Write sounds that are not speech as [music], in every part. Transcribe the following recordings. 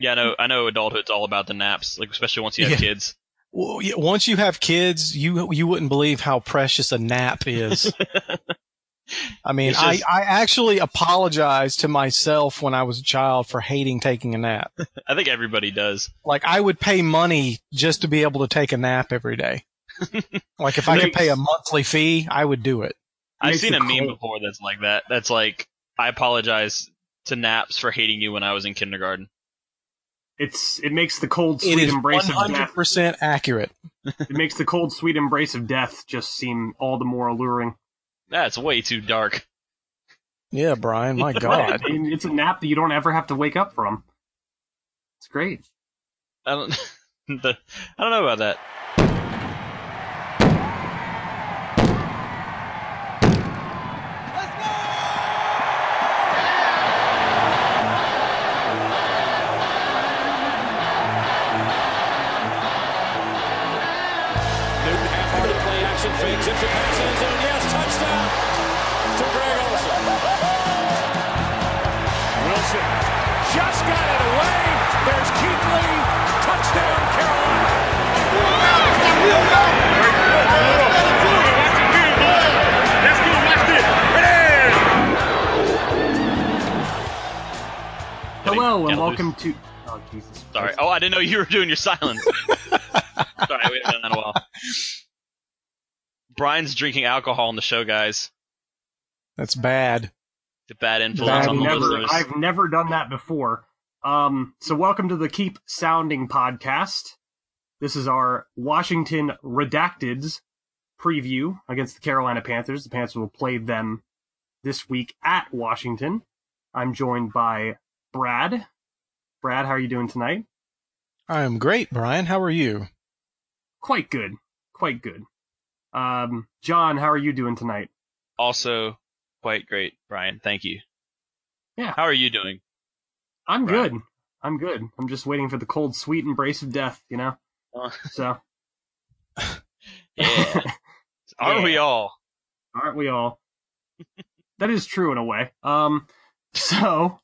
Yeah, I know. I know. Adulthood's all about the naps, like especially once you have Yeah. kids. Well, yeah, once you have kids, you you wouldn't believe how precious a nap is. [laughs] I mean, just- I, I actually apologized to myself when I was a child for hating taking a nap. [laughs] I think everybody does. Like I would pay money just to be able to take a nap every day. [laughs] like if I could pay a monthly fee, I would do it. I've seen a meme before that's like that. That's like, I apologize to naps for hating you when I was in kindergarten. It's it makes the cold sweet is embrace of death. 100% accurate. It makes the cold sweet embrace of death just seem all the more alluring. That's way too dark. Yeah, Brian, my [laughs] God. I mean, it's a nap that you don't ever have to wake up from. It's great. I don't. [laughs] the, I don't know about that. Hello and Gotta welcome lose. to. Oh Jesus! Sorry. Oh, I didn't know you were doing your silence. [laughs] Sorry, we haven't done that in a while. Brian's drinking alcohol on the show, guys. That's bad. The bad influence Bad on I've the never, listeners. I've never done that before. Um, so welcome to the Keep Sounding podcast. This is our Washington Redacteds preview against the Carolina Panthers. The Panthers will play them this week at Washington. I'm joined by Brad. Brad, how are you doing tonight? I am great, Brian. How are you? Quite good. Quite good. Um, John, how are you doing tonight? Also, quite great, Brian. Thank you. Yeah. How are you doing? I'm Right. good. I'm good. I'm just waiting for the cold, sweet embrace of death, you know? [laughs] So, yeah. [laughs] Are we Yeah. all? aren't we all? that is true in a way. Um, so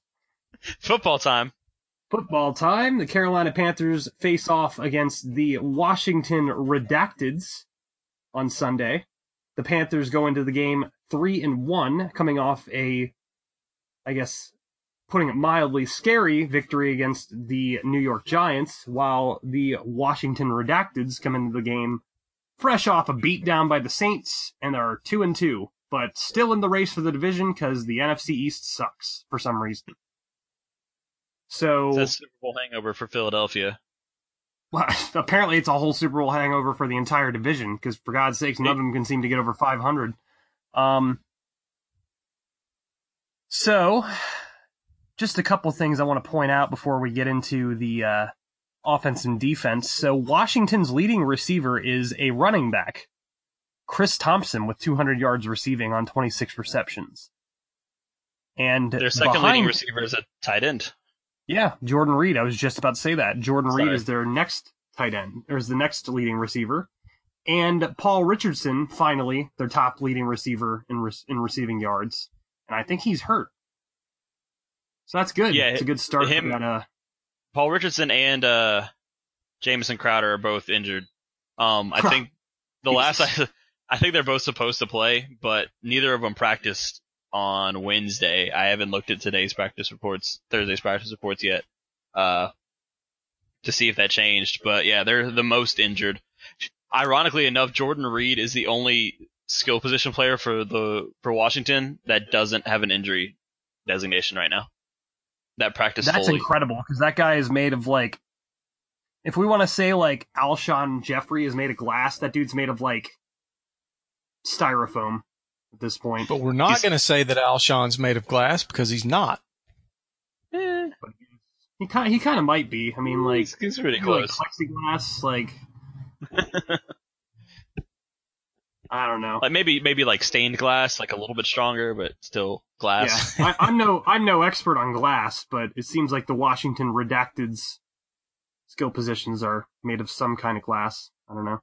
Football time. football time. The Carolina Panthers face off against the Washington Redacteds on Sunday. The Panthers go into the game three and one, coming off a, I guess, putting it mildly, scary victory against the New York Giants, while the Washington Redacteds come into the game fresh off a beatdown by the Saints and are two and two, but still in the race for the division because the NFC East sucks for some reason. So It's that Super Bowl hangover for Philadelphia. well, [laughs] apparently it's a whole Super Bowl hangover for the entire division because for God's sakes, none of them can seem to get over 500. Um, so just a couple things I want to point out before we get into the uh, offense and defense. So Washington's leading receiver is a running back, Chris Thompson, with 200 yards receiving on 26 receptions. And Their second behind, leading receiver is a tight end. yeah, Jordan Reed. I was just about to say that. Jordan Reed is their next tight end, or is the next leading receiver. And Paul Richardson, finally, their top leading receiver in re- in receiving yards. And I think he's hurt. So that's good. Yeah, it's a good start him- that. Uh, Paul Richardson and uh, Jamison Crowder are both injured. Um, I think the last [laughs] I, I think they're both supposed to play, but neither of them practiced on Wednesday. I haven't looked at today's practice reports, Thursday's practice reports yet, uh, to see if that changed. But yeah, they're the most injured. Ironically enough, Jordan Reed is the only skill position player for the for Washington that doesn't have an injury designation right now. That practice that's fully. incredible because that guy is made of like. If we want to say like Alshon Jeffery is made of glass, that dude's made of like styrofoam at this point. But we're not going to say that Alshon's made of glass because he's not. Eh, He kind he kind of might be. I mean, like he's, he's pretty like close. plexiglass, like [laughs] I don't know. Like maybe maybe like stained glass, like a little bit stronger, but still glass. Yeah, [laughs] I, I'm no I'm no expert on glass, but it seems like the Washington Redacted's skill positions are made of some kind of glass. I don't know.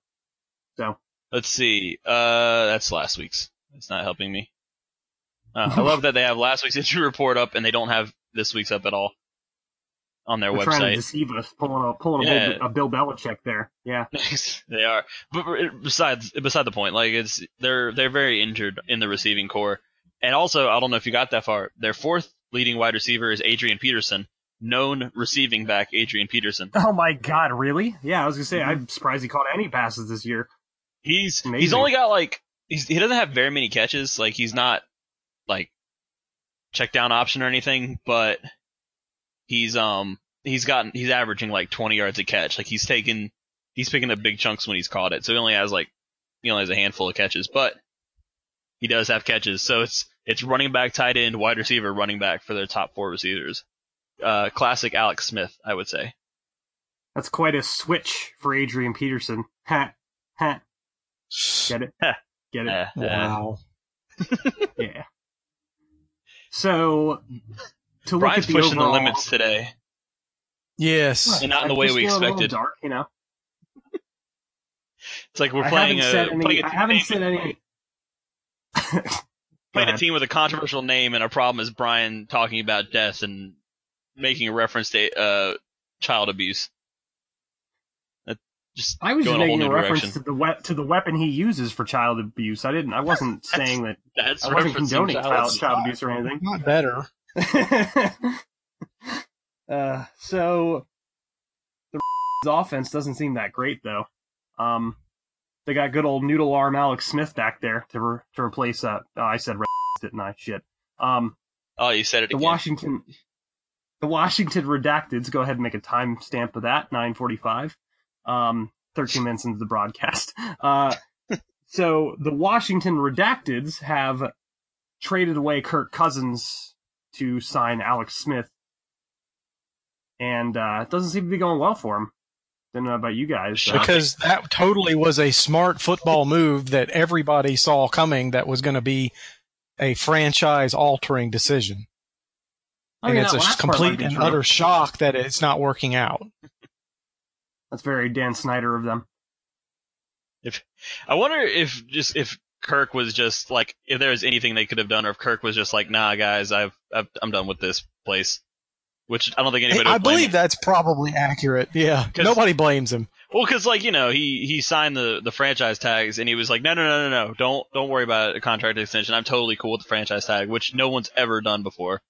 So Let's see. Uh, that's last week's. It's not helping me. Uh, I love that they have last week's injury report up and they don't have this week's up at all. On their They're trying to deceive us, pulling a pulling a, Bill, a Bill Belichick there. Yeah. [laughs] they are, but besides beside the point, like it's they're they're very injured in the receiving corps, and also I don't know if you got that far. Their fourth leading wide receiver is Adrian Peterson, known receiving back Adrian Peterson. [laughs] Oh my God, really? Yeah, I was gonna say I'm surprised he caught any passes this year. He's Amazing. he's only got like he's, he doesn't have very many catches. Like he's not like check down option or anything, but he's um he's gotten he's averaging like 20 yards a catch. Like he's taking he's picking up big chunks when he's caught it. So he only has like he only has a handful of catches, but he does have catches. So it's it's running back, tight end, wide receiver, running back for their top four receivers. Uh, classic Alex Smith, I would say. That's quite a switch for Adrian Peterson. Ha, [laughs] ha. Get it? [laughs] Heh. Get it? Uh, Wow. [laughs] Yeah. So to look Brian's at the pushing overall, the limits today. Yes. And not in the I'm way we feeling a expected. Dark, you know. It's like we're I playing haven't a said any. playing a I team haven't said any. [laughs] Playing a team with a controversial name and a problem is Brian talking about death and making a reference to uh, child abuse. That just I was just going making a new reference direction. to the we- to the weapon he uses for child abuse. I didn't. I wasn't saying that. That's I wasn't referencing condoning child, child. child abuse or anything. Not better. [laughs] [laughs] uh, so the [laughs] offense doesn't seem that great though. Um, they got good old noodle arm Alex Smith back there to re- to replace uh oh, I said [laughs] didn't I? Shit. Um, Oh, you said it the again. Washington, the Washington Redacteds. Go ahead and make a timestamp of that. Nine forty-five. Um, thirteen minutes into the broadcast. [laughs] Uh, so the Washington Redacteds have traded away Kirk Cousins to sign Alex Smith, and uh, it doesn't seem to be going well for him. Don't know about you guys. Sure. Uh, Because that totally was a smart football move that everybody saw coming that was going to be a franchise altering decision. I and it's a last part might complete and true. utter shock that it's not working out. [laughs] That's very Dan Snyder of them. If I wonder if just if Kirk was just like if there was anything they could have done, or if Kirk was just like, "Nah, guys, I've, I've I'm done with this place." Which I don't think anybody. I would blame believe him. that's probably accurate. Yeah, [laughs] Nobody blames him. Well, because like you know, he he signed the the franchise tags, and he was like, "No, no, no, no, no, don't don't worry about a contract extension. I'm totally cool with the franchise tag," which no one's ever done before.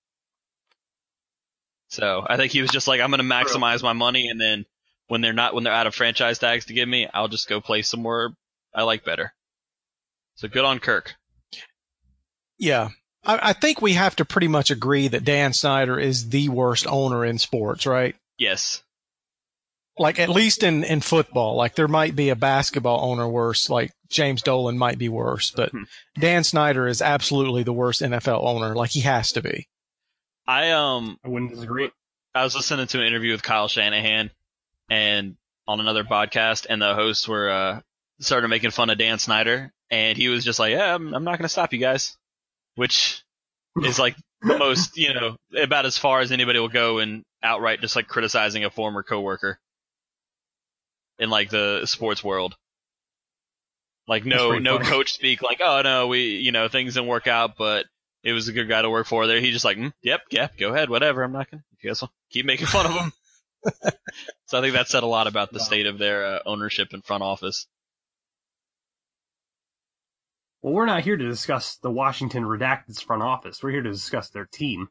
So I think he was just like, "I'm going to maximize my money, and then when they're not when they're out of franchise tags to give me, I'll just go play somewhere I like better." So good on Kirk. Yeah. I, I think we have to pretty much agree that Dan Snyder is the worst owner in sports, right? Yes. Like at least in, in football, like there might be a basketball owner worse, like James Dolan might be worse, but Hmm. Dan Snyder is absolutely the worst NFL owner. Like he has to be. I um I wouldn't disagree. I was listening to an interview with Kyle Shanahan and on another podcast, and the hosts were uh, started making fun of Dan Snyder, and he was just like, "Yeah, I'm, I'm not going to stop you guys," which is like the [laughs] most, you know, about as far as anybody will go in outright just like criticizing a former coworker in like the sports world. Like no no funny. coach speak like, "Oh no, we you know things didn't work out, but." It was a good guy to work for there. He just like, mm, yep, yep, go ahead, whatever. I'm not gonna. You guys keep making fun of him. [laughs] so I think that said a lot about the state of their uh, ownership and front office. Well, we're not here to discuss the Washington Redacted's front office. We're here to discuss their team.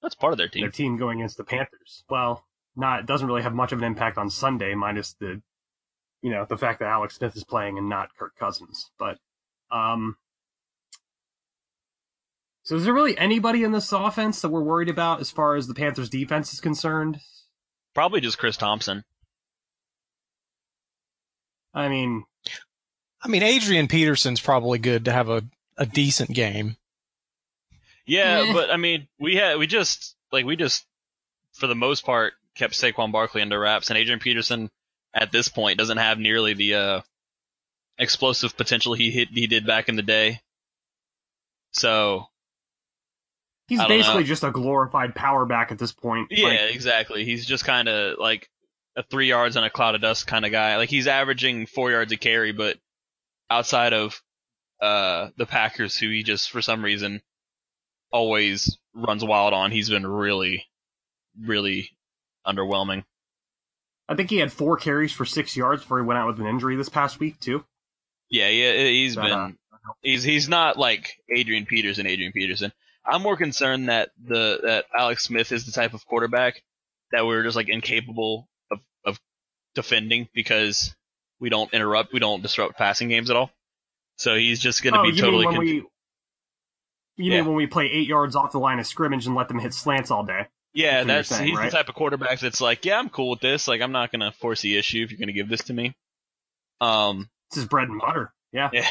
That's part of their team. Their team. going against the Panthers. Well, not it doesn't really have much of an impact on Sunday, minus the, you know, the fact that Alex Smith is playing and not Kirk Cousins. But, um, so is there really anybody in this offense that we're worried about as far as the Panthers defense is concerned? Probably just Chris Thompson. I mean, I mean, Adrian Peterson's probably good to have a, a decent game. Yeah, but I mean, we had we just like we just for the most part kept Saquon Barkley under wraps, and Adrian Peterson at this point doesn't have nearly the uh, explosive potential he hit he did back in the day. So he's I don't basically know. just a glorified power back at this point. Yeah, Like, exactly. He's just kind of like a three yards on a cloud of dust kind of guy. Like he's averaging four yards a carry, but outside of uh the Packers, who he just for some reason always runs wild on, he's been really, really underwhelming. I think he had four carries for six yards before he went out with an injury this past week too. Yeah, yeah, he's But, been uh, he's he's not like Adrian Peterson. Adrian Peterson. I'm more concerned that the that Alex Smith is the type of quarterback that we're just like incapable of of defending because we don't interrupt, we don't disrupt passing games at all. So he's just going to oh, be you totally. mean we? You Yeah. mean when we play eight yards off the line of scrimmage and let them hit slants all day? yeah, what that's saying, he's right? the type of quarterback that's like, yeah, I'm cool with this. Like, I'm not going to force the issue if you're going to give this to me. Um, This is bread and butter. Yeah. Yeah.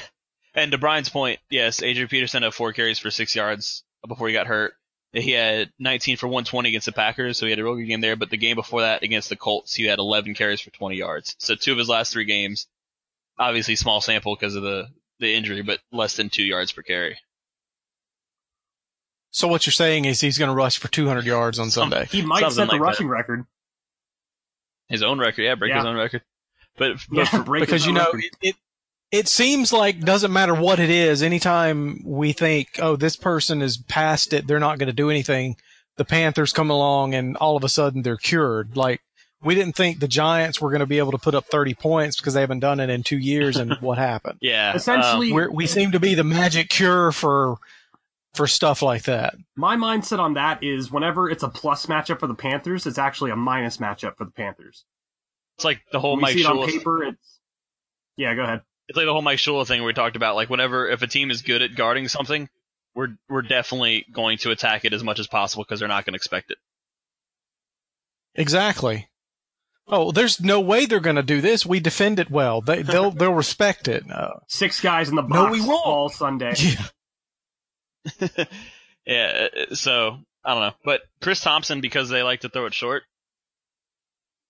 And to Brian's point, yes, Adrian Peterson had four carries for six yards before he got hurt. He had 19 for 120 against the Packers, so he had a real good game there. But the game before that against the Colts, he had 11 carries for 20 yards. So two of his last three games, obviously small sample because of the the injury, but less than two yards per carry. So what you're saying is he's going to rush for 200 yards on Sunday. He might Something set the like rushing record. His own record, yeah, break Yeah. his own record. But, but Yeah, for- break because you know it, it it seems like doesn't matter what it is anytime we think oh this person is past it they're not going to do anything the panthers come along and all of a sudden they're cured like we didn't think the giants were going to be able to put up 30 points because they haven't done it in two years and what happened [laughs] yeah, Essentially, um, We're, we seem to be the magic cure for for stuff like that my mindset on that is whenever it's a plus matchup for the Panthers, it's actually a minus matchup for the Panthers. it's like the whole When we Mike see it on paper, it's yeah. Go ahead. It's like the whole Mike Shula thing we talked about. Like whenever if a team is good at guarding something, we're we're definitely going to attack it as much as possible because they're not going to expect it. exactly oh there's no way they're going to do this we defend it well they they'll [laughs] they'll respect it uh, Six guys in the No, box we won't. all Sunday. yeah [laughs] yeah, uh, so I don't know, but Chris Thompson because they like to throw it short,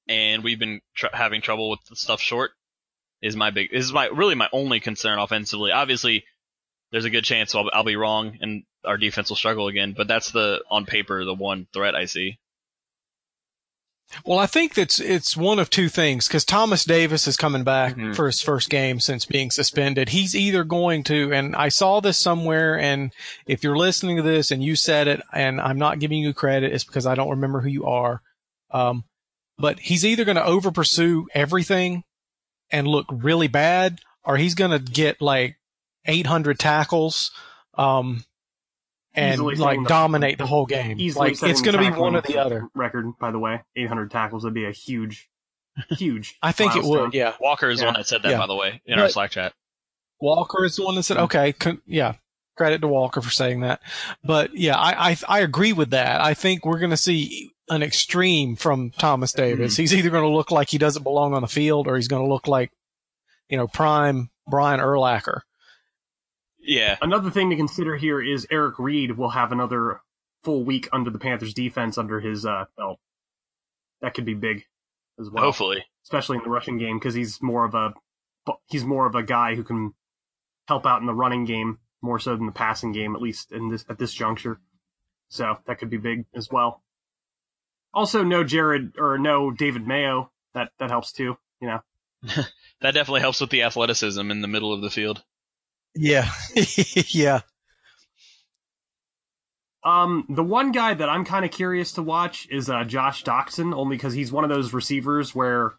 and we've been tr- having trouble with the stuff short. Is my big is my really my only concern offensively. Obviously, there's a good chance I'll, I'll be wrong and our defense will struggle again, but that's the on paper the one threat I see. Well, I think that's it's one of two things because Thomas Davis is coming back Mhm. for his first game since being suspended. He's either going to, and I saw this somewhere, and if you're listening to this and you said it, and I'm not giving you credit, it's because I don't remember who you are. Um, but he's either going to over pursue everything and look really bad, or he's going to get like 800 tackles, um, and Easily like setting the- dominate the whole game. Like it's going to be one or the other. Record, by the way, 800 tackles would be a huge, huge. [laughs] I think it would. Yeah. Walker is the one that said that Yeah. by the way in our Slack chat. Walker is the one that said, okay, con- yeah, credit to Walker for saying that. But yeah, I, I, I agree with that. I think we're going to see an extreme from Thomas Davis. He's either going to look like he doesn't belong on the field or he's going to look like, you know, prime Brian Urlacher. Yeah, Another thing to consider here is Eric Reid will have another full week under the Panthers defense under his uh, belt. That could be big as well, hopefully. especially in the rushing game because he's more of a he's more of a guy who can help out in the running game more so than the passing game, at least in this at this juncture. So that could be big as well. Also, no Jared or no David Mayo. That that helps too. You know, [laughs] That definitely helps with the athleticism in the middle of the field. Yeah. [laughs] yeah. Um, the one guy that I'm kind of curious to watch is uh, Josh Doctson, only because he's one of those receivers where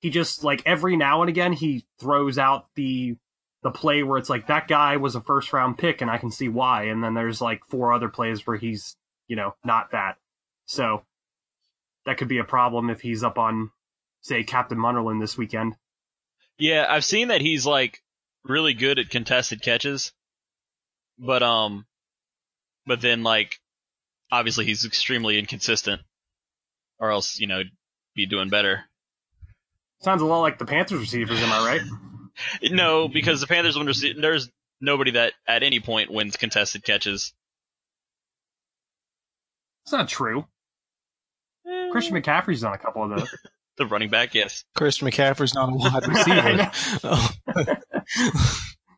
he just like every now and again he throws out the the play where it's like that guy was a first round pick and I can see why, and then there's like four other plays where he's you know not that, so that could be a problem if he's up on say Captain Munnerlyn this weekend. Yeah, I've seen that he's like really good at contested catches, but um, but then like obviously he's extremely inconsistent, or else you know be doing better. Sounds a lot like the Panthers receivers, am I right? [laughs] No, because the Panthers win rece- there's nobody that at any point wins contested catches. It's not true. Christian McCaffrey's done a couple of those. [laughs] The running back, yes. Christian McCaffrey's not a wide [laughs] receiver. Oh. [laughs]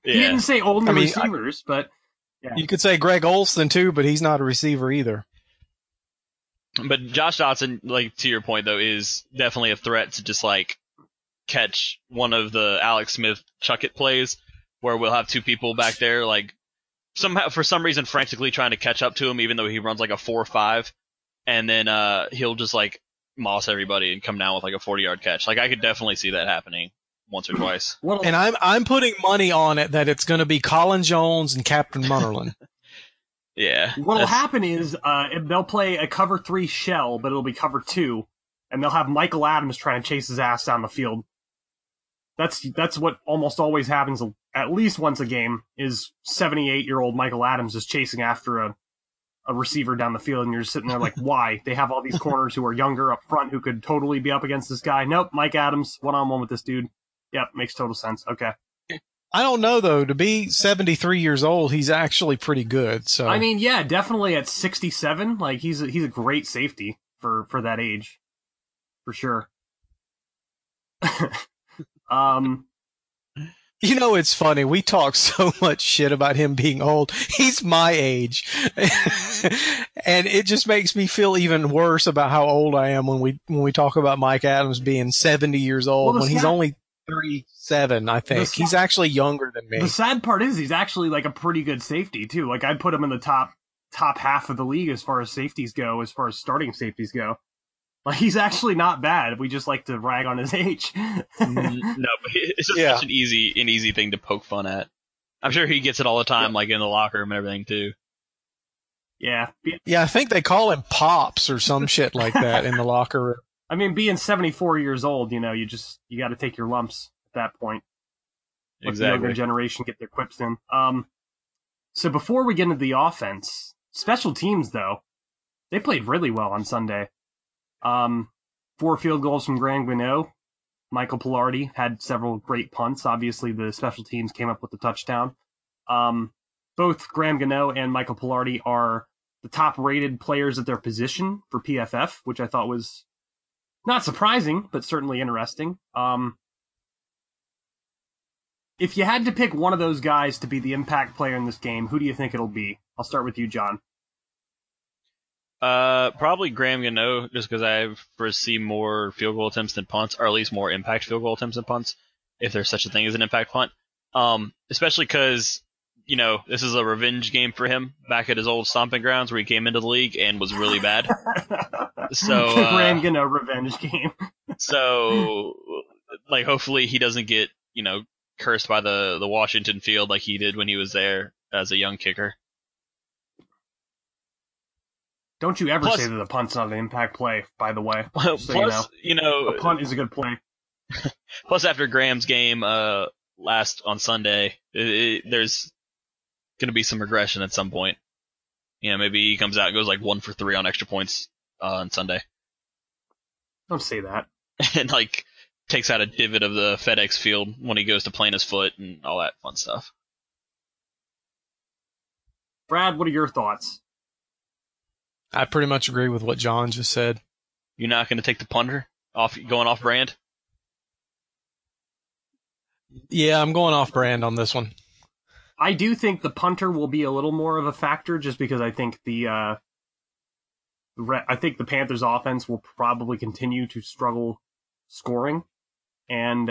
He didn't say only I mean, receivers, but you could say Greg Olsen too, but he's not a receiver either. but Josh Doctson, like to your point though, is definitely a threat to just like catch one of the Alex Smith chuck it plays where we'll have two people back there like somehow for some reason frantically trying to catch up to him even though he runs like a four or five and then uh he'll just like moss everybody and come down with like a 40 yard catch. Like I could definitely see that happening once or twice. [clears throat] And I'm I'm putting money on it that it's going to be Colin Jones and Captain Munnerlyn. [laughs] Yeah. what'll happen is uh, they'll play a cover three shell, but it'll be cover two, and they'll have Michael Adams trying to chase his ass down the field. That's that's what almost always happens at least once a game. Is seventy eight year old Michael Adams is chasing after a a receiver down the field, and you're just sitting there like, [laughs] why? They have all these corners who are younger up front who could totally be up against this guy. Nope, Mike Adams one on one with this dude. Yep, makes total sense. Okay. I don't know though. To be 73 years old, he's actually pretty good. So I mean, yeah, definitely at 67, like he's a, he's a great safety for for that age, for sure. [laughs] um, You know, it's funny. We talk [laughs] so much shit about him being old. He's my age. [laughs] and it just makes me feel even worse about how old I am when we, when we talk about Mike Adams being 70 years old Well, when he's stat- only 37, I think. stat- He's actually younger than me. the sad part is he's actually like a pretty good safety too. Like I'd put him in the top top half of the league as far as safeties go, as far as starting safeties go. Like he's actually not bad. We just like to rag on his age. [laughs] No, but it's just Yeah. such an easy an easy thing to poke fun at. I'm sure he gets it all the time, like in the locker room and everything too. yeah, Yeah, I think they call him Pops or some shit like that in the [laughs] locker room. I mean, being 74 years old, you know, you just you got to take your lumps at that point. let the younger generation get their quips in. Um, so before we get into the offense, special teams though, they played really well on Sunday. Um, four field goals from Graham Gano. Michael Palardy had several great punts. Obviously, the special teams came up with the touchdown. Um, both Graham Gano and Michael Palardy are the top rated players at their position for PFF, which I thought was not surprising, but certainly interesting. Um, if you had to pick one of those guys to be the impact player in this game, who do you think it'll be? I'll start with you, John. Uh, probably Graham Gano, just because I foresee more field goal attempts than punts, or at least more impact field goal attempts than punts, if there's such a thing as an impact punt. Um, especially because you know this is a revenge game for him back at his old stomping grounds where he came into the league and was really bad. [laughs] So, [laughs] uh, Graham Gano revenge game. [laughs] so, like, hopefully he doesn't get you know cursed by the the Washington field like he did when he was there as a young kicker. Don't you ever Plus- say that the punt's not an impact play, by the way. [laughs] Plus, So, you know. you know, A punt is a good play. [laughs] Plus, after Graham's game uh, last on Sunday, it, it, there's going to be some regression at some point. You know, maybe he comes out and goes like one for three on extra points uh, on Sunday, Don't say that. [laughs] and like takes out a divot of the FedEx field when he goes to plant his foot and all that fun stuff. Brad, what are your thoughts? I pretty much agree with what John just said. You're not going to take the punter off going off brand. Yeah, I'm going off brand on this one. I do think the punter will be a little more of a factor just because I think the uh I think the Panthers offense will probably continue to struggle scoring and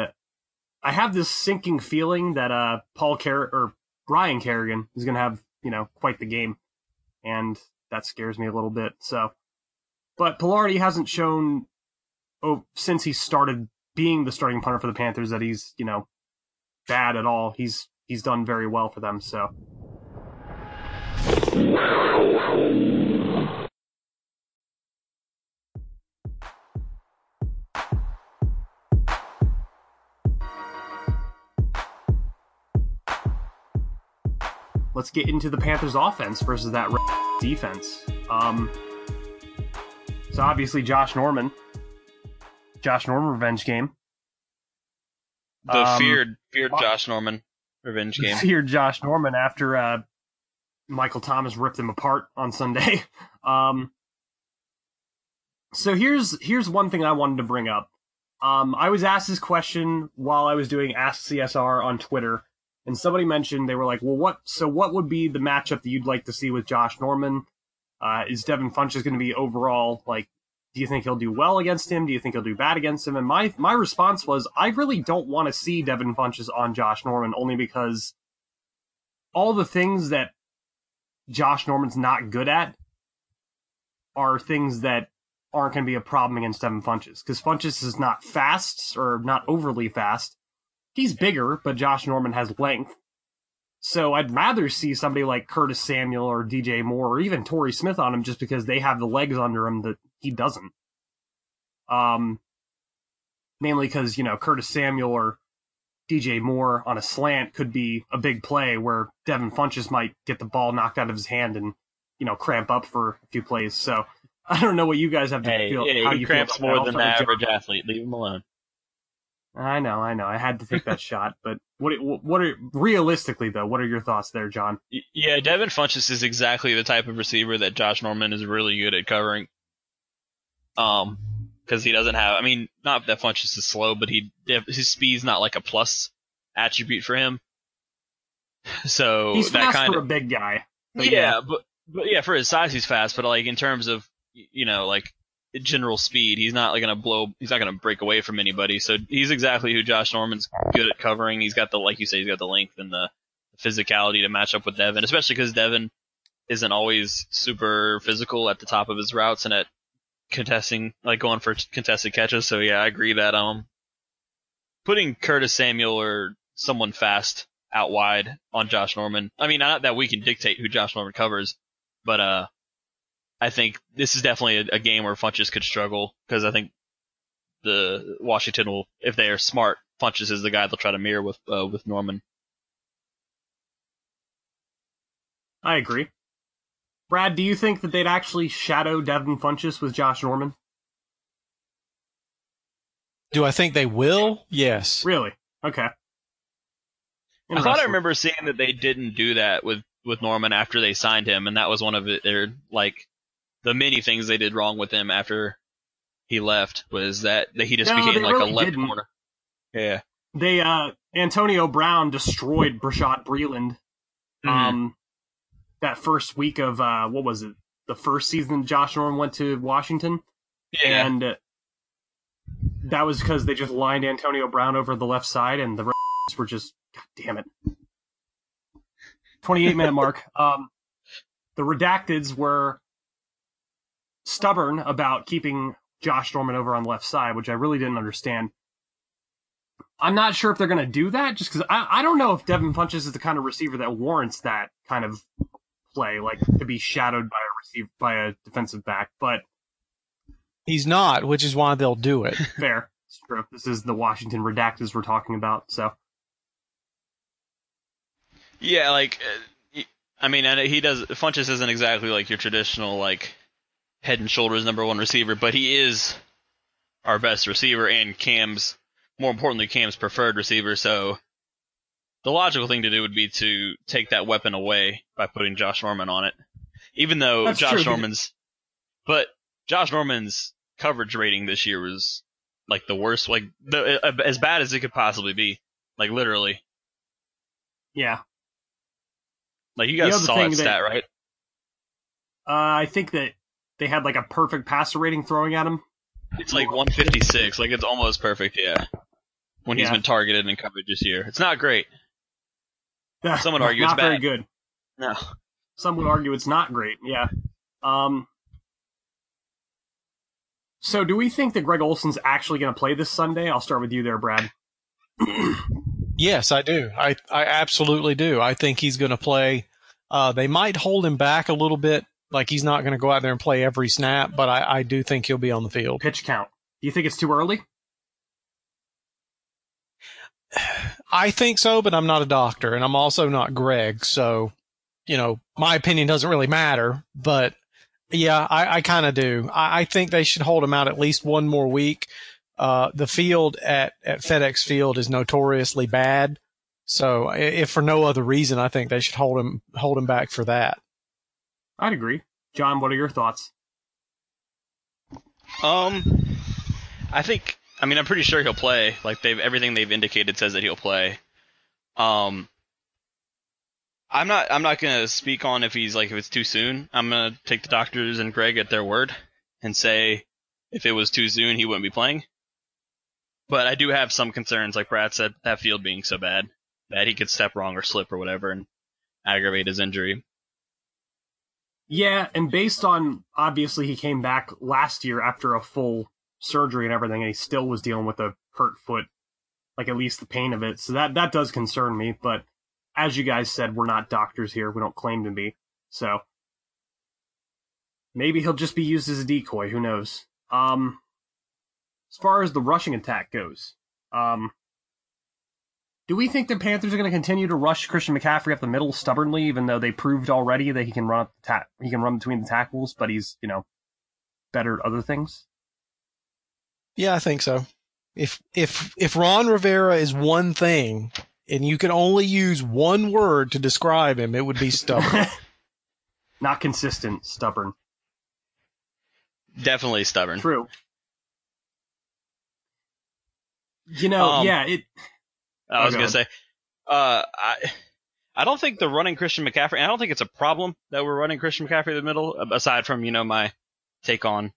I have this sinking feeling that uh Paul Car- or Brian Kerrigan is going to have, you know, quite the game and that scares me a little bit. So but Palardy hasn't shown oh since he started being the starting punter for the Panthers that he's, you know, bad at all. He's he's done very well for them. So let's get into the Panthers offense versus that defense. Um, so obviously Josh Norman, Josh Norman revenge game. The Um, feared feared Josh Norman revenge game. feared Josh Norman after uh, Michael Thomas ripped him apart on Sunday. [laughs] Um, so here's here's one thing I wanted to bring up. Um, I was asked this question while I was doing Ask CSR on Twitter, and somebody mentioned they were like, "Well, what? So what would be the matchup that you'd like to see with Josh Norman? Uh, is Devin Funchess going to be overall like? Do you think he'll do well against him? Do you think he'll do bad against him? And my my response was, I really don't want to see Devin Funchess on Josh Norman, only because all the things that Josh Norman's not good at are things that aren't going to be a problem against Devin Funchess because Funchess is not fast or not overly fast. He's bigger, but Josh Norman has length. So I'd rather see somebody like Curtis Samuel or DJ Moore or even Torrey Smith on him just because they have the legs under him that he doesn't. Um, mainly because, you know, Curtis Samuel or DJ Moore on a slant could be a big play where Devin Funchess might get the ball knocked out of his hand and, you know, cramp up for a few plays. So I don't know what you guys have to Hey, feel. yeah, how he you cramps more than the I'll start with average athlete. Leave him alone. John. I know, I know. I had to take that [laughs] shot, but what? What are realistically though? What are your thoughts there, John? Yeah, Devin Funchess is exactly the type of receiver that Josh Norman is really good at covering. Um, because he doesn't have. I mean, not that Funchess is slow, but he his speed's not like a plus attribute for him. [laughs] So He's that fast kind for of a big guy. but yeah, but but yeah, for his size, he's fast. But like in terms of you know like general speed, he's not like gonna blow. He's not gonna break away from anybody. So he's exactly who Josh Norman's good at covering. He's got the like you say, he's got the length and the physicality to match up with Devin, especially because Devin isn't always super physical at the top of his routes and at contesting, like going for contested catches. So yeah, I agree that um putting Curtis Samuel or someone fast out wide on Josh Norman. I mean, not that we can dictate who Josh Norman covers, but uh, I think this is definitely a, a game where Funchess could struggle because I think the Washington will, if they are smart, Funchess is the guy they'll try to mirror with uh, with Norman. I agree. Brad, do you think that they'd actually shadow Devin Funchess with Josh Norman? Do I think they will? Yes. Really? Okay. I thought I remember seeing that they didn't do that with with Norman after they signed him, and that was one of their like the many things they did wrong with him after he left was that, that he just No, became like really a left didn't. corner. Yeah. They uh Antonio Brown destroyed Bashaud Breeland Mhm. um that first week of uh what was it? The first season Josh Norman went to Washington yeah. and uh, that was because they just lined Antonio Brown over the left side and the rest were just god damn it. 28 minute mark. [laughs] Um the redacteds were stubborn about keeping Josh Norman over on the left side, which I really didn't understand. I'm not sure if they're going to do that just because I, I don't know if Devin Funchess is the kind of receiver that warrants that kind of play, like to be shadowed by a receiver by a defensive back. But He's not, which is why they'll do it. [laughs] fair, it's true. This is the Washington redacteds we're talking about, so Yeah, like, uh, I mean, and he does. Funchess isn't exactly like your traditional like head and shoulders number one receiver, but he is our best receiver and Cam's, more importantly, Cam's preferred receiver. So the logical thing to do would be to take that weapon away by putting Josh Norman on it, even though That's Josh true, Norman's, but Josh Norman's coverage rating this year was like the worst, like the as bad as it could possibly be, like literally. yeah. Like you guys saw that that- stat, right? Uh, I think that they had like a perfect passer rating throwing at him. It's like 156. Like it's almost perfect. Yeah. When he's been targeted in coverage this year, it's not great. [laughs] Some would Not- argue it's not very good. No. Some would argue it's not great. Yeah. Um. So, do we think that Greg Olsen's actually going to play this Sunday? I'll start with you there, Brad. [clears throat] Yes, I do. I, I absolutely do. I think he's going to play. Uh, they might hold him back a little bit, like he's not going to go out there and play every snap, but I, I do think he'll be on the field. Pitch count. Do you think it's too early? [sighs] I think so, but I'm not a doctor, and I'm also not Greg, so you know my opinion doesn't really matter. But yeah, I, I kind of do. I, I think they should hold him out at least one more week. Uh, the field at at FedEx Field is notoriously bad, so if for no other reason, I think they should hold him hold him back for that. I'd agree. John, what are your thoughts? Um, I think. I mean, I'm pretty sure he'll play. Like they've everything they've indicated says that he'll play. Um, I'm not. I'm not gonna speak on if he's like if it's too soon. I'm gonna take the doctors and Greg at their word and say if it was too soon, he wouldn't be playing. But I do have some concerns, like Brad said, that field being so bad that he could step wrong or slip or whatever and aggravate his injury. Yeah, and based on obviously he came back last year after a full surgery and everything, and he still was dealing with a hurt foot, like at least the pain of it. So that that does concern me. But as you guys said, we're not doctors here. We don't claim to be. So maybe he'll just be used as a decoy. Who knows? Um, as far as the rushing attack goes, um, do we think the Panthers are going to continue to rush Christian McCaffrey up the middle stubbornly, even though they proved already that he can run up ta- he can run between the tackles, but he's you know better at other things? Yeah, I think so. If if if Ron Rivera is one thing, and you can only use one word to describe him, it would be stubborn. [laughs] Not consistent, stubborn. Definitely stubborn. True. You know, Um, yeah, it. I was Oh, gonna say, uh, I, I don't think the running Christian McCaffrey. I don't think it's a problem that we're running Christian McCaffrey in the middle. Aside from you know my take on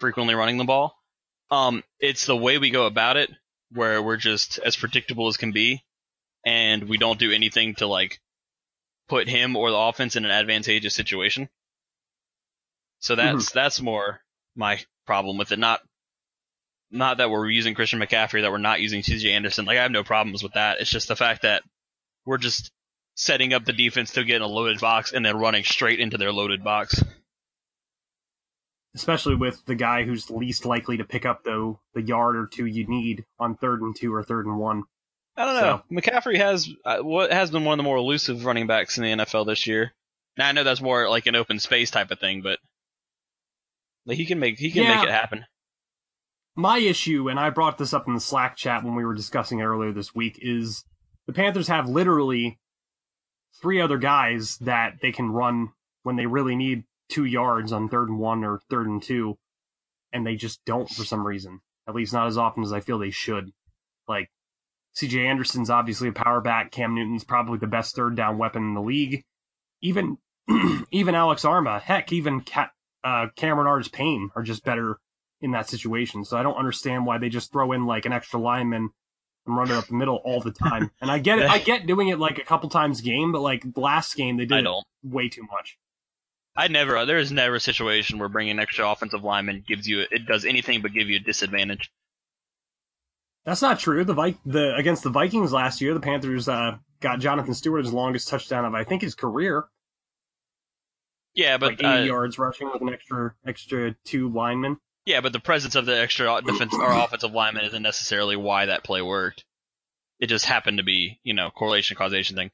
frequently running the ball, um, it's the way we go about it, where we're just as predictable as can be, and we don't do anything to like put him or the offense in an advantageous situation. So that's that's more my problem with it. Not not that we're using Christian McCaffrey, that we're not using CJ Anderson. Like I have no problems with that. It's just the fact that we're just setting up the defense to get in a loaded box and then running straight into their loaded box. especially with the guy who's least likely to pick up though the yard or two you need on third and two or third and one. I don't know. McCaffrey has uh, what has been one of the more elusive running backs in the NFL this year. Now I know that's more like an open space type of thing, but like he can make he can Yeah. make it happen. My issue, and I brought this up in the Slack chat when we were discussing it earlier this week, is the Panthers have literally three other guys that they can run when they really need two yards on third and one or third and two, and they just don't for some reason. At least not as often as I feel they should. Like CJ Anderson's obviously a power back. Cam Newton's probably the best third down weapon in the league. Even [clears throat] even Alex Armah, heck, even Ca- uh, Cameron Artis Payne are just better in that situation. So I don't understand why they just throw in like an extra lineman and run it up the middle all the time. And I get it. I get doing it like a couple times game, but like last game they did it way too much. I never. There is never a situation where bringing an extra offensive lineman gives you it does anything but give you a disadvantage. That's not true. The Vi- the against the Vikings last year, the Panthers uh, got Jonathan Stewart his longest touchdown of I think his career, Yeah, but like 80 uh, yards rushing with an extra extra two linemen. Yeah, but the presence of the extra defense or offensive lineman isn't necessarily why that play worked. It just happened to be, you know, correlation causation thing.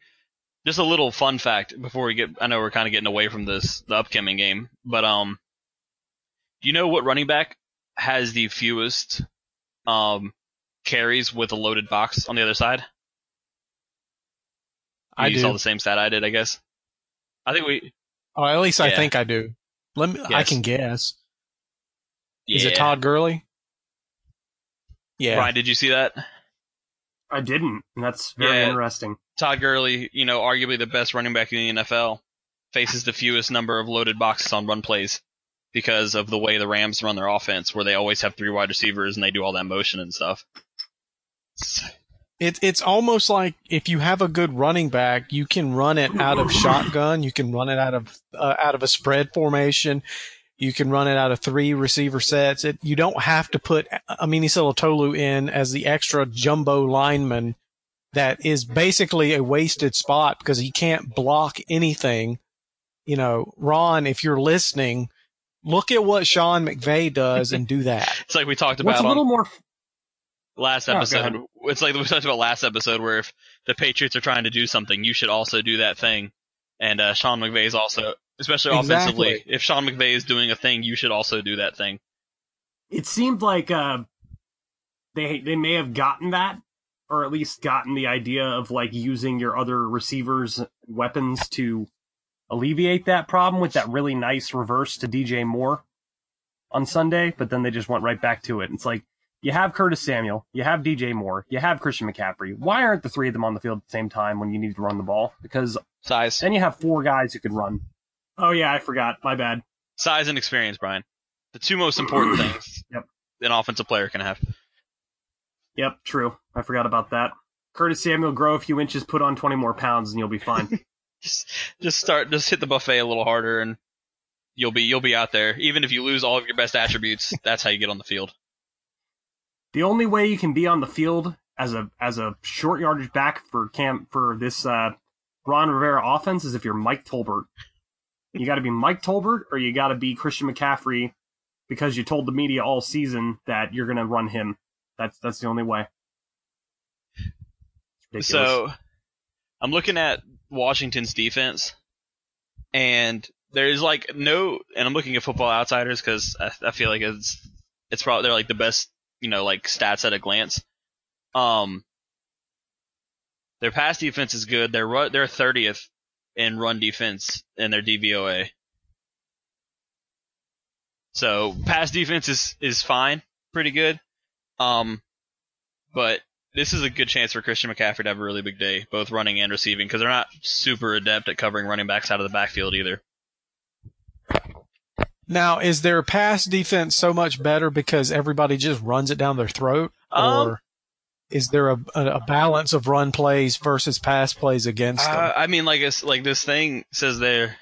Just a little fun fact before we get I know we're kind of getting away from this the upcoming game, but um do you know what running back has the fewest um carries with a loaded box on the other side? I you do. saw the same stat I did, I guess. I think we Oh, at least I think I do. Let me. I can guess. Is it Todd Gurley? Yeah. Brian, did you see that? I didn't, and that's very Yeah. interesting. Todd Gurley, you know, arguably the best running back in the NFL, faces the fewest number of loaded boxes on run plays because of the way the Rams run their offense, where they always have three wide receivers and they do all that motion and stuff. It, it's almost like if you have a good running back, you can run it out of shotgun. You can run it out of uh, out of a spread formation. You can run it out of three receiver sets. It, you don't have to put Amini Tolu in as the extra jumbo lineman that is basically a wasted spot because he can't block anything. You know, Ron, if you're listening, look at what Sean McVay does and do [laughs] that. It's like we talked about. What's about a little on more last Oh, episode. ahead. it's like we talked about last episode where if the Patriots are trying to do something, you should also do that thing. And uh, Sean McVay is also, especially offensively, if Sean McVay is doing a thing, you should also do that thing. it seemed like uh, they they may have gotten that, or at least gotten the idea of like using your other receivers' weapons to alleviate that problem with that really nice reverse to DJ Moore on Sunday. But then they just went right back to it. It's like you have Curtis Samuel, you have DJ Moore, you have Christian McCaffrey. Why aren't the three of them on the field at the same time when you need to run the ball? Because Size, then you have four guys who can run. Oh yeah, I forgot. My bad. size, and experience, Brian. The two most important [clears throat] things Yep. an offensive player can have. Yep, true. I forgot about that. Curtis Samuel, grow a few inches, put on 20 more pounds, and you'll be fine. [laughs] just just start just hit the buffet a little harder and you'll be you'll be out there. Even if you lose all of your best attributes, [laughs] that's how you get on the field. The only way you can be on the field as a as a short yardage back for camp for this uh, Ron Rivera offense is if you're Mike Tolbert. You got to be Mike Tolbert or you got to be Christian McCaffrey because you told the media all season that you're going to run him. That's that's the only way. So, I'm looking at Washington's defense, and there's like no, and I'm looking at Football Outsiders because I, I feel like it's it's probably they're like the best, you know, like stats at a glance. Um, their pass defense is good. They're they're 30th in run defense in their DVOA. So pass defense is is fine, pretty good. Um, but this is a good chance for Christian McCaffrey to have a really big day, both running and receiving, because they're not super adept at covering running backs out of the backfield either. Now, is their pass defense so much better because everybody just runs it down their throat, Um, or is there a, a, a balance of run plays versus pass plays against them? Uh, I mean, like it's like this thing says there.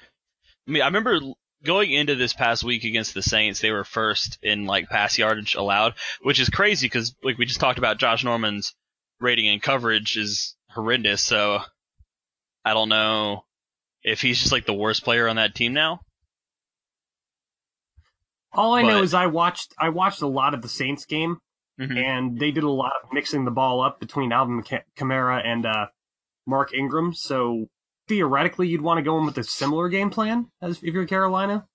I mean, I remember going into this past week against the Saints, they were first in like pass yardage allowed, which is crazy because like we just talked about, Josh Norman's rating and coverage is horrendous. So I don't know if he's just like the worst player on that team now. All I know is I watched I watched a lot of the Saints game, Mhm. and they did a lot of mixing the ball up between Alvin Ka- Kamara and uh, Mark Ingram. So theoretically, you'd want to go in with a similar game plan as if you're Carolina,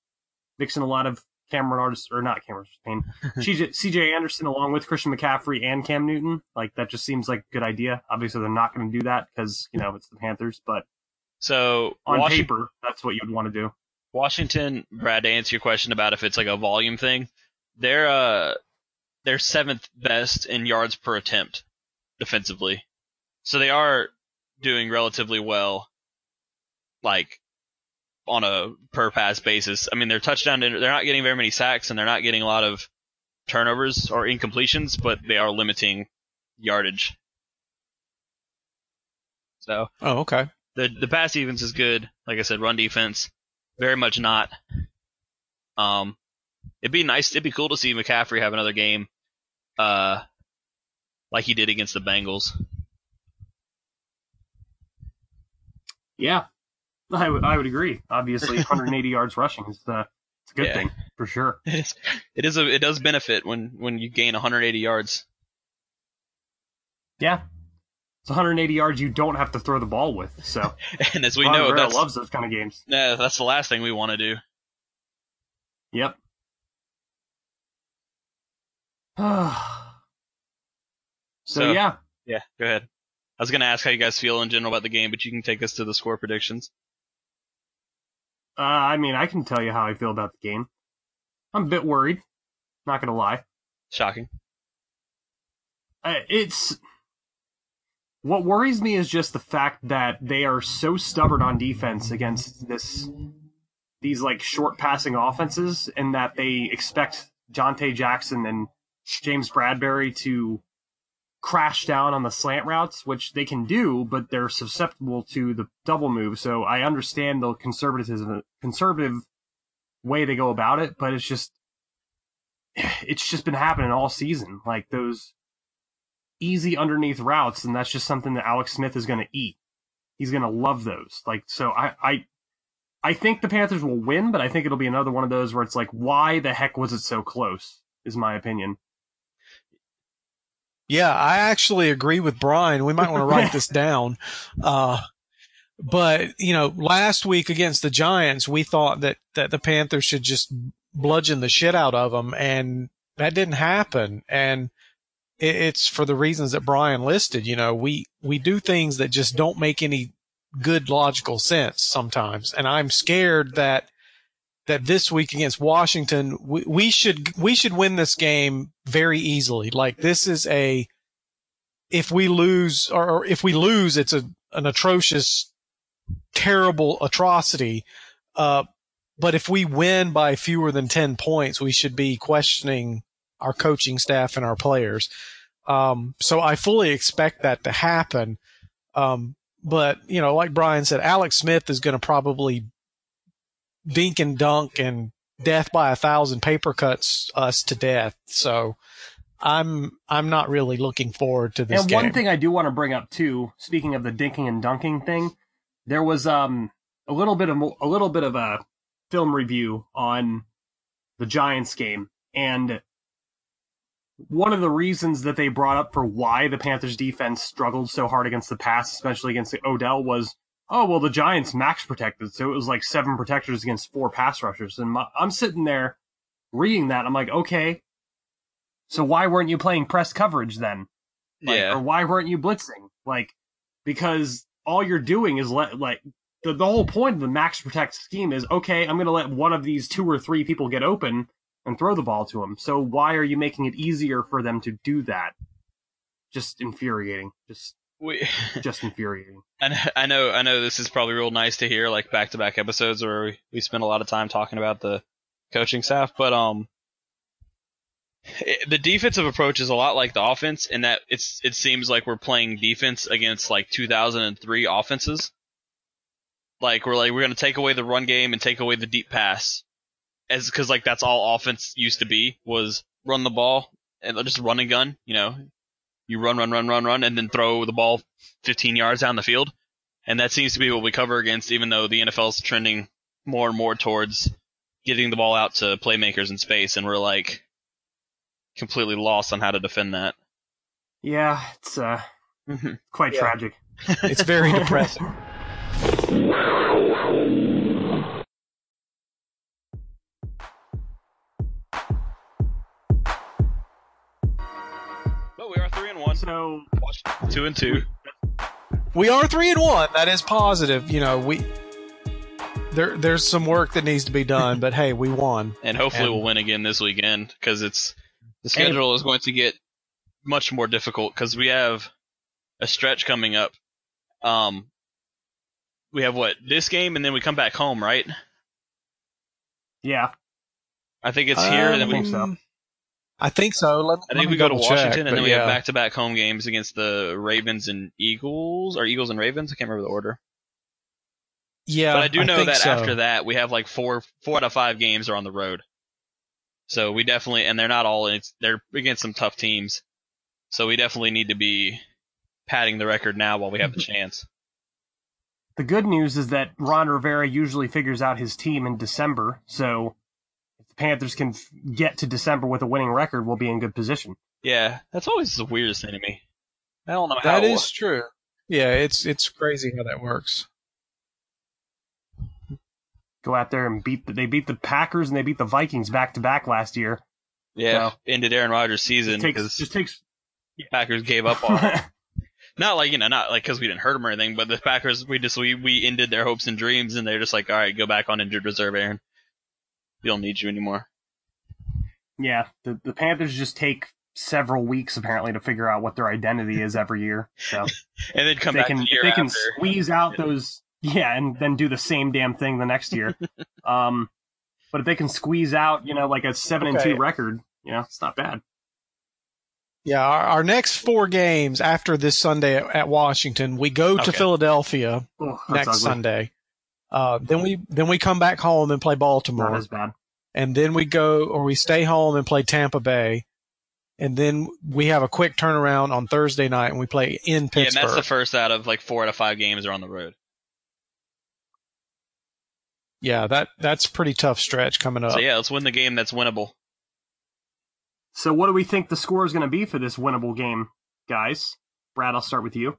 mixing a lot of Cameron Artist or not Cameron Payne, [laughs] CJ, CJ Anderson along with Christian McCaffrey and Cam Newton. Like that just seems like a good idea. Obviously, they're not going to do that because you know it's the Panthers, but So on Washington, paper, that's what you'd want to do. Washington, Brad, to answer your question about if it's like a volume thing, they're uh they're seventh best in yards per attempt defensively. So they are doing relatively well, like on a per pass basis. I mean, their touchdown they're not getting very many sacks and they're not getting a lot of turnovers or incompletions, but they are limiting yardage. So oh, okay. the the pass defense is good. Like I said, run defense, very much not. Um, it'd be nice. It'd be cool to see McCaffrey have another game, uh, like he did against the Bengals. Yeah, I would I would agree. Obviously, [laughs] 180 yards rushing is uh, it's a good Yeah. thing for sure. [laughs] It is. It is a. It does benefit when when you gain 180 yards. Yeah, it's 180 yards you don't have to throw the ball with. So [laughs] And as we Ron know, Rivera that's loves those kind of games. yeah, that's the last thing we want to do. Yep. [sighs] so, So- yeah, Yeah, go ahead. I was gonna ask how you guys feel in general about the game, but you can take us to the score predictions. uh, I mean, I can tell you how I feel about the game. I'm a bit worried. Not gonna lie. Shocking. Uh, it's what worries me is just the fact that they are so stubborn on defense against this these like short passing offenses and that they expect Donte Jackson and James Bradberry to crash down on the slant routes, which they can do, but they're susceptible to the double move. So I understand the conservatism conservative way they go about it, but it's just it's just been happening all season. Like those easy underneath routes, and that's just something that Alex Smith is going to eat. He's going to love those. Like so, I, I I think the Panthers will win, but I think it'll be another one of those where it's like, why the heck was it so close? Is my opinion. Yeah, I actually agree with Brian. We might want to write this [laughs] down. Uh, but you know, last week against the Giants, we thought that that the Panthers should just bludgeon the shit out of them, and that didn't happen. And it, it's for the reasons that Brian listed. You know, we we do things that just don't make any good logical sense sometimes, and I'm scared that that this week against Washington, we, we should we should win this game very easily. Like this is a if we lose or, or if we lose, it's a an atrocious, terrible atrocity. Uh, but if we win by fewer than ten points, we should be questioning our coaching staff and our players. Um, so I fully expect that to happen. Um, but you know, like Brian said, Alex Smith is going to probably dink and dunk and death by a thousand paper cuts us to death. So I'm I'm not really looking forward to this and game. one thing I do want to bring up too, speaking of the dinking and dunking thing, there was um a little bit of a little bit of a film review on the Giants game, and one of the reasons that they brought up for why the Panthers defense struggled so hard against the pass, especially against Odell, was oh well the Giants max protected, so it was like seven protectors against four pass rushers, and my, I'm sitting there reading that, I'm like okay. So why weren't you playing press coverage then? Like, yeah. Or why weren't you blitzing? Like, because all you're doing is let, like, the, the whole point of the max protect scheme is, okay, I'm going to let one of these two or three people get open and throw the ball to them. So why are you making it easier for them to do that? Just infuriating. Just, We, [laughs] just infuriating. and I know, I know this is probably real nice to hear, like back to back episodes where we, we spend a lot of time talking about the coaching staff, but um, it- the defensive approach is a lot like the offense in that it's it seems like we're playing defense against like 2003 offenses. Like we're like we're gonna take away the run game and take away the deep pass, as because like that's all offense used to be was run the ball and just run and gun. You know, you run, run, run, run, run, and then throw the ball 15 yards down the field, and that seems to be what we cover against. Even though the NFL is trending more and more towards getting the ball out to playmakers in space, and we're like completely lost on how to defend that. Yeah, it's, uh, [laughs] quite Yeah. tragic. it's very [laughs] depressing. One. So, Washington two and two. We are three and one. That is positive. You know, we there there's some work that needs to be done, but hey, we won. and hopefully And- we'll win again this weekend because it's the schedule is going to get much more difficult because we have a stretch coming up. Um, we have what this game and then we come back home, right? yeah. I think it's here, and then we think so. I think so. Let, I think we go to double check, Washington, and then we yeah. have back-to-back home games against the Ravens and Eagles, or Eagles and Ravens. I can't remember the order, Yeah, but I do know think that so. after that we have like four, four out of five games are on the road. So we definitely, and they're not all. It's they're against some tough teams. So we definitely need to be padding the record now while we have the [laughs] chance. The good news is that Ron Rivera usually figures out his team in December, so if the Panthers can f- get to December with a winning record, we'll be in good position. Yeah, that's always the weirdest thing to me. I don't know how That it is true. Yeah, it's it's crazy how that works. Go out there and beat the, they beat the Packers and they beat the Vikings back to back last year. Yeah, So- ended Aaron Rodgers' season because just takes Packers gave up on. him. [laughs] not like you know, not like because we didn't hurt them or anything, but the Packers we just we we ended their hopes and dreams, and they're just like, all right, go back on injured reserve, Aaron. We don't need you anymore. yeah, the, the Panthers just take several weeks apparently to figure out what their identity is every year. So [laughs] And then come they back can the year they can after. squeeze out those yeah, and then do the same damn thing the next year. [laughs] um, but if they can squeeze out, you know, like a seven and two record, you know, it's not bad. Yeah, our, our next four games after this Sunday at, at Washington, we go to Okay. Philadelphia Oh, next ugly. Sunday. Uh, then we then we come back home and play Baltimore. Not Baltimore, as bad. and then we go or we stay home and play Tampa Bay, and then we have a quick turnaround on Thursday night and we play in Pittsburgh. Yeah, and that's the first out of like four out of five games are on the road. yeah, that that's pretty tough stretch coming up. So yeah, let's win the game that's winnable. So what do we think the score is going to be for this winnable game, guys? Brad, I'll start with you.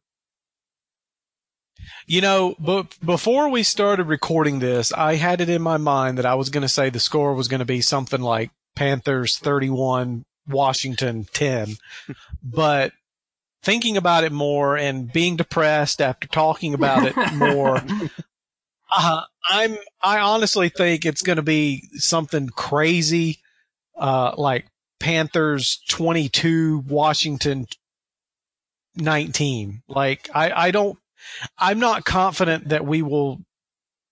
You know, but before we started recording this, I had it in my mind that I was going to say the score was going to be something like Panthers 31, Washington 10. [laughs] but thinking about it more and being depressed after talking about it more, [laughs] uh, I'm, I honestly think it's going to be something crazy, uh, like Panthers 22, Washington 19. Like, I, I don't, I'm not confident that we will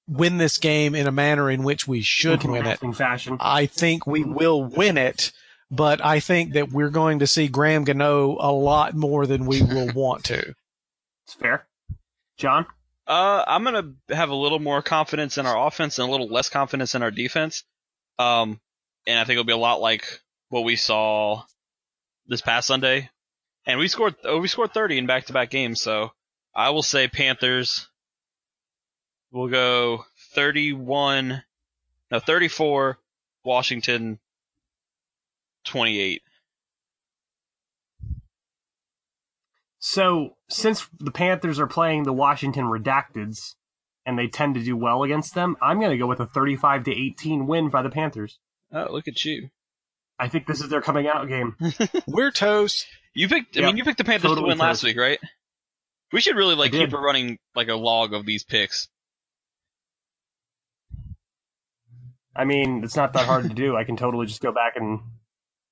win this game in a manner in which we should win it. fashion. I think we will win it, but I think that we're going to see Graham Gano a lot more than we will [laughs] want to. It's fair. John, Uh, I'm gonna have a little more confidence in our offense and a little less confidence in our defense. Um, and I think it'll be a lot like what we saw this past Sunday. And we scored, oh, we scored 30 in back-to-back games. So I will say Panthers. We'll go 31, no 34, Washington 28. So, since the Panthers are playing the Washington Redacteds, and they tend to do well against them, I'm going to go with a 35 to 18 win by the Panthers. Oh, look at you. I think this is their coming out game. [laughs] We're toast. You picked. I Yep, mean, you picked the Panthers to totally win last week, right? We should really like keep a running like a log of these picks. I mean, it's not that hard to do. I can totally just go back and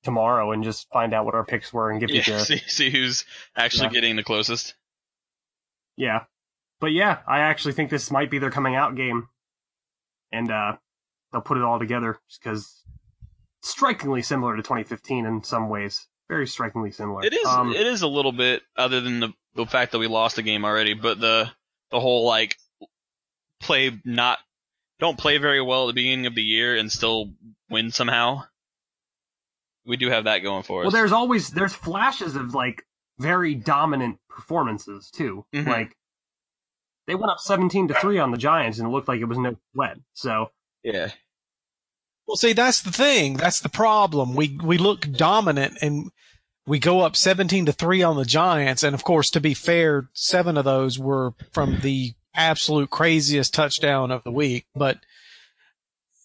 tomorrow and just find out what our picks were and give you the [laughs] see, see who's actually Yeah. getting the closest. yeah. But yeah, I actually think this might be their coming out game, and uh, they'll put it all together just because strikingly similar to 2015 in some ways. Very strikingly similar. It is. Um, it is a little bit, other than the the fact that we lost the game already, but the the whole like play not don't play very well at the beginning of the year and still win somehow. We do have that going for us. Well, there's always there's flashes of like very dominant performances too. Mhm. Like they went up 17 to three on the Giants, and it looked like it was no sweat. So yeah. Well, see, that's the thing. That's the problem. We we look dominant and we go up 17 to 3 on the Giants and of course to be fair, 7 of those were from the absolute craziest touchdown of the week, but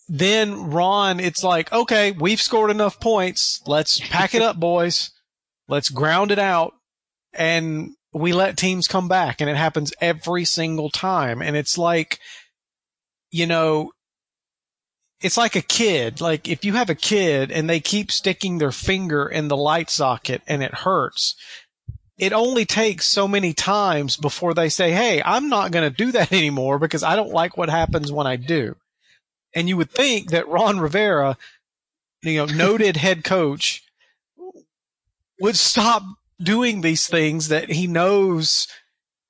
then Ron, it's like, okay, we've scored enough points. Let's pack it up, boys. Let's ground it out. And we let teams come back and it happens every single time. And it's like, you know, it's like a kid. Like if you have a kid and they keep sticking their finger in the light socket and it hurts, it only takes so many times before they say, Hey, I'm not going to do that [laughs] anymore because I don't like what happens when I do. And you would think that Ron Rivera, you know, [laughs] noted head coach would stop doing these things that he knows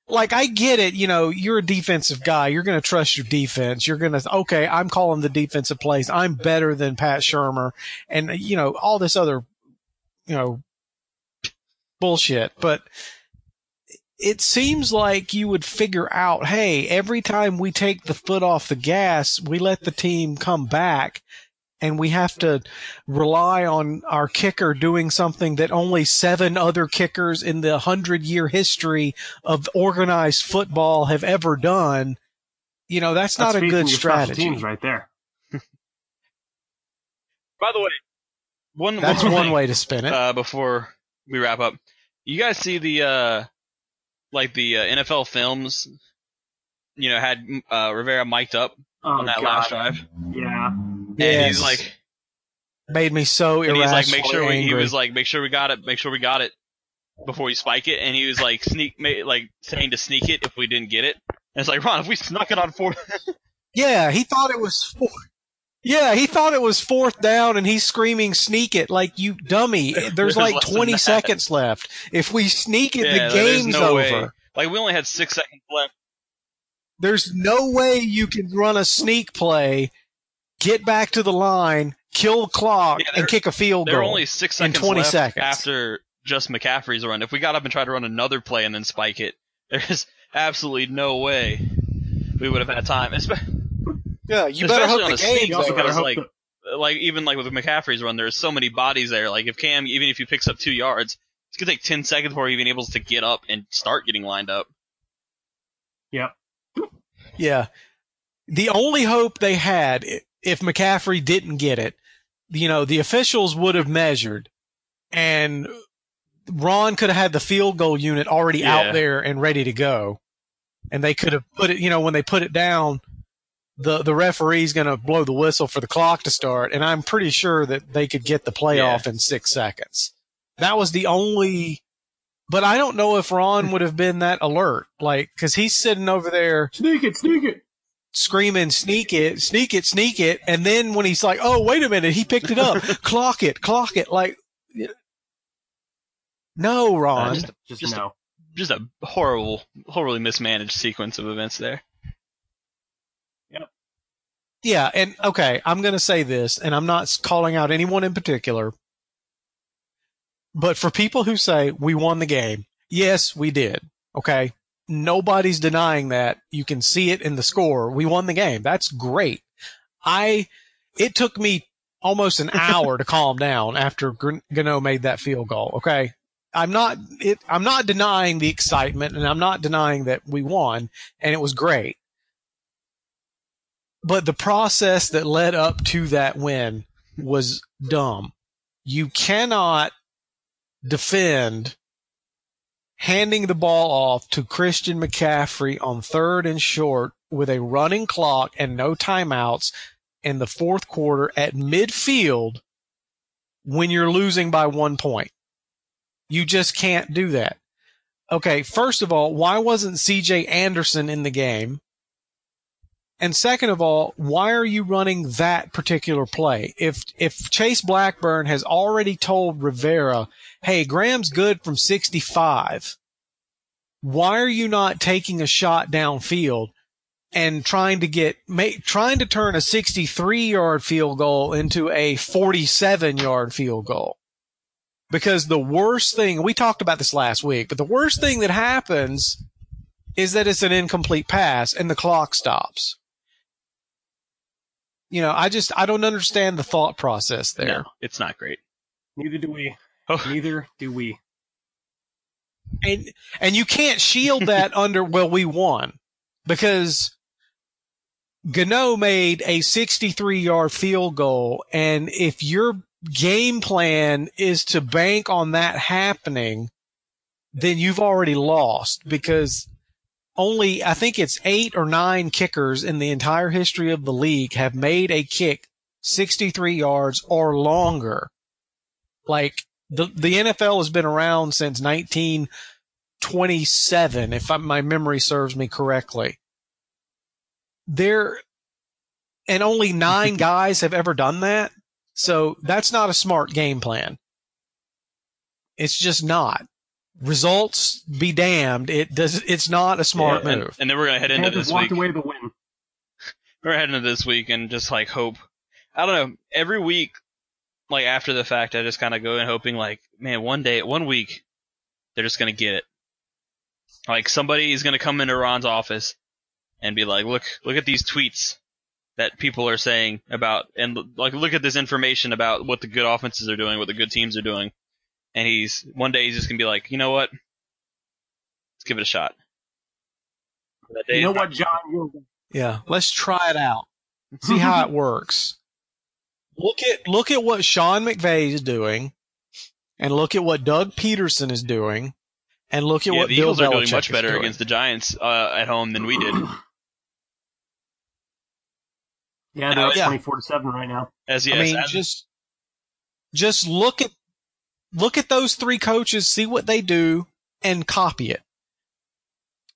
like I get it, you know, you're a defensive guy. You're going to trust your defense. You're going to okay, I'm calling the defensive plays. I'm better than Pat Shurmur and you know, all this other you know bullshit, but it seems like you would figure out, hey, every time we take the foot off the gas, we let the team come back and we have to rely on our kicker doing something that only seven other kickers in the hundred year history of organized football have ever done. You know, that's, not a good strategy. Teams right there. [laughs] By the way, one That's more one thing, way to spin it. Uh, before we wrap up, you guys see the uh, like the uh, NFL films? You know, had uh, Rivera mic'd up Oh, on that God. last drive, Yeah. And he's like, made me so and he's like, make sure we, he was like, make sure we got it, make sure we got it before you spike it, and he was like sneak, ma- like saying to sneak it if we didn't get it. And it's like, Ron, if we snuck it on fourth, [laughs] Yeah, he thought it was four. Yeah, he thought it was fourth down and he's screaming sneak it like you dummy. There's [laughs] There's like 20 seconds left. If we sneak it, Yeah, the game's no over. way. like we only had six seconds left. There's no way you can run a sneak play, get back to the line, kill the clock, Yeah, and kick a field There were goal. only six in seconds 20 left seconds. after just McCaffrey's run. If we got up and tried to run another play and then spike it, [laughs] there's absolutely no way we would have had time. Espe- yeah, you better hope on the a sneak, game's also over. because like, that- like even like with McCaffrey's run, there's so many bodies there. Like if Cam, even if he picks up two yards, it's gonna take ten seconds before he even able to get up and start getting lined up. Yep. Yeah. The only hope they had, i- if McCaffrey didn't get it, you know, the officials would have measured and Ron could have had the field goal unit already Yeah. out there and ready to go. And they could have put it, you know, when they put it down, the, the referee's going to blow the whistle for the clock to start. And I'm pretty sure that they could get the playoff in six seconds. That was the only, but I don't know if Ron would have been that alert. Like, cause he's sitting over there Sneak it, sneak it. Screaming, sneak it, sneak it, sneak it. And then when he's like, oh, wait a minute, he picked it up. [laughs] clock it, clock it. Like, no, Uh, Ron. just- Just, just- no. just a horrible, horribly mismanaged sequence of events there. yep Yeah, and okay, I'm going to say this, and I'm not calling out anyone in particular, but for people who say we won the game, yes, we did. Okay. Nobody's denying that. You can see it in the score. We won the game. That's great. I, it took me almost an hour to [laughs] calm down after Gano made that field goal. Okay. I'm not, it, I'm not denying the excitement and I'm not denying that we won and it was great but the process that led up to that win was dumb. You cannot defend handing the ball off to Christian McCaffrey on third and short with a running clock and no timeouts in the fourth quarter at midfield when you're losing by one point. You just can't do that. Okay, first of all, why wasn't CJ Anderson in the game? And second of all, why are you running that particular play? If if Chase Blackburn has already told Rivera, "Hey, Graham's good from 65," why are you not taking a shot downfield and trying to get make, trying to turn a 63-yard field goal into a 47-yard field goal? Because the worst thing, we talked about this last week, but the worst thing that happens is that it's an incomplete pass and the clock stops you know, I just I don't understand the thought process there. No, it's not great. Neither do we. Oh. Neither do we. And and you can't shield [laughs] that under well we won because Gano made a 63 yard field goal and if your game plan is to bank on that happening then you've already lost because only I think it's eight or nine kickers in the entire history of the league have made a kick 63 yards or longer. Like the the NFL has been around since 1927, if I, my memory serves me correctly. There, and only nine [laughs] guys have ever done that. So that's not a smart game plan. It's just not results be damned. It does. It's not a smart yeah, move. And, and, then we're gonna head into this walked week. away the win. We're heading into this week and just like hope. I don't know. Every week, like after the fact, I just kind of go in hoping like, man, one day, one week, they're just gonna get it. Like somebody is gonna come into Ron's office and be like, look, look at these tweets that people are saying about, and like look at this information about what the good offenses are doing, what the good teams are doing and he's one day he's just gonna be like, you know what? Let's give it a shot. you know what, John? Yeah, let's try it out. See how it works. [laughs] Look at look at what Sean McVay is doing, and look at what Doug Pederson is doing, and look at yeah, what the Bill Eagles Belichick are doing much better doing. against the Giants uh, at home than we did. Yeah, they're yeah. twenty four to seven right now. As yes, I mean, as, just just look at look at those three coaches, see what they do, and copy it.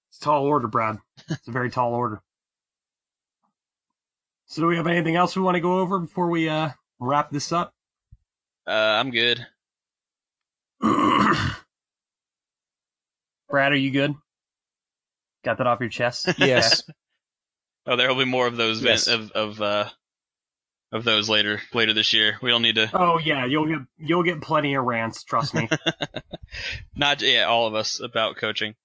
It's a tall order, Brad. It's a very tall order. So, do we have anything else we want to go over before we uh, wrap this up? Uh, I'm good. [clears throat] Brad, are you good? Got that off your chest? Yes. [laughs] oh, there will be more of those yes. of of uh, of those later later this year. We don't need to. Oh yeah, you'll get you'll get plenty of rants. Trust me. [laughs] Not yeah, all of us about coaching.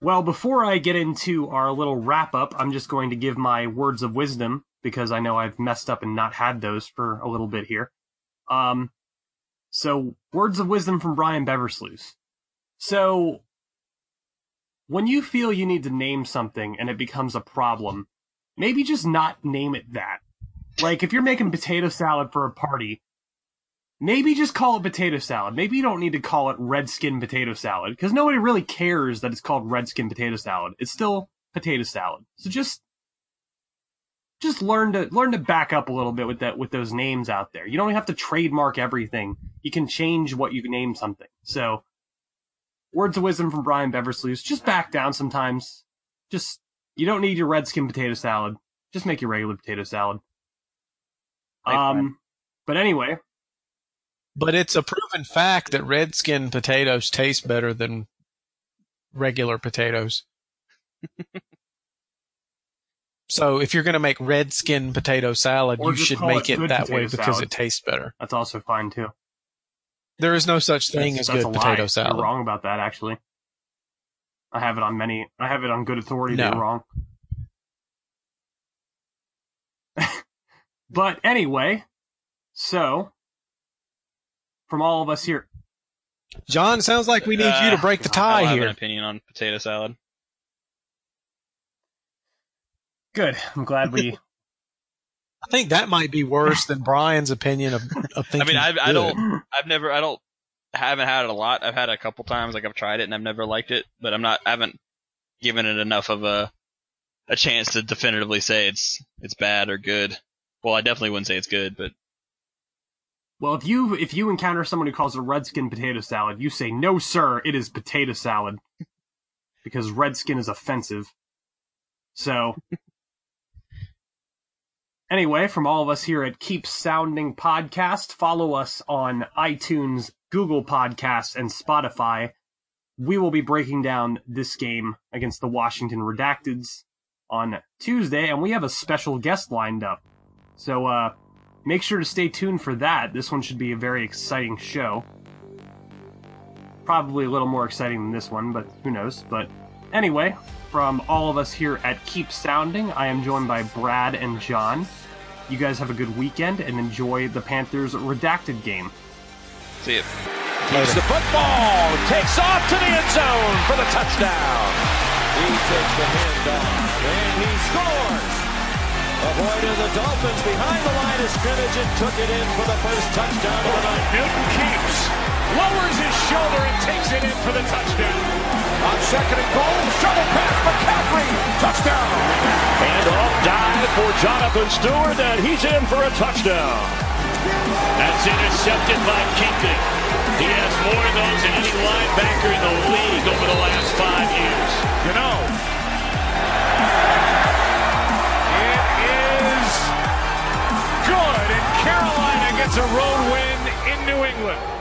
Well, before I get into our little wrap up, I'm just going to give my words of wisdom because I know I've messed up and not had those for a little bit here. Um, so words of wisdom from Brian Beversluis. So when you feel you need to name something and it becomes a problem, maybe just not name it that. Like if you're making potato salad for a party, maybe just call it potato salad. Maybe you don't need to call it redskin potato salad because nobody really cares that it's called redskin potato salad. It's still potato salad. So just just learn to learn to back up a little bit with that with those names out there. You don't have to trademark everything. You can change what you name something. So words of wisdom from Brian Beversluis, just back down sometimes. Just you don't need your redskin potato salad. Just make your regular potato salad. Um, but anyway. But it's a proven fact that red skin potatoes taste better than regular potatoes. [laughs] so if you're going to make red skin potato salad, Or you should make it it that way because salad. it tastes better. That's also fine too. There is no such thing That's- as that's good potato lie. salad. You're wrong about that, actually. I have it on many. I have it on good authority. No. They're wrong. But anyway, so from all of us here, John, sounds like we need you to Uh, break the tie don't have an here. opinion on potato salad. good. I'm glad we. [laughs] I think that might be worse than Brian's opinion of, of [laughs] I mean, I, I don't, I've never, I don't, haven't had it a lot. I've had it a couple times. Like I've tried it and I've never liked it, but I'm not, I haven't given it enough of a, a chance to definitively say it's, it's bad or good. Well, I definitely wouldn't say it's good, but Well, if you if you encounter someone who calls it redskin potato salad, you say no, sir. It is potato salad because redskin is offensive. So. Anyway, from all of us here at Keep Pounding Podcast, follow us on iTunes, Google Podcasts, and Spotify. We will be breaking down this game against the Washington Redacteds on Tuesday, and we have a special guest lined up. So, uh, make sure to stay tuned for that. This one should be a very exciting show. Probably a little more exciting than this one, but who knows. But anyway, from all of us here at Keep Pounding, I am joined by Brad and John. You guys have a good weekend and enjoy the Panthers redacted game. see it. Keeps the football, takes off to the end zone for the touchdown. He takes the handoff and he scores. Avoided the Dolphins behind the line of scrimmage and took it in for the first touchdown of the night. Newton keeps, lowers his shoulder and takes it in for the touchdown. On second and goal, shovel pass McCaffrey, touchdown. And off dive for Jonathan Stewart and he's in for a touchdown. That's intercepted by Kuechly. He has more of those than any linebacker in the league over the last five years. You know. Gets a road win in New England.